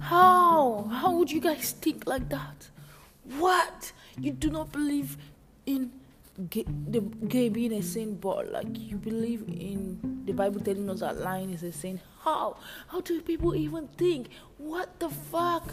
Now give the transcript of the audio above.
How? How would you guys think like that? What? You do not believe in gay, the gay being a sin, but like you believe in the Bible telling us that lying is a sin. How? How do people even think? What the fuck?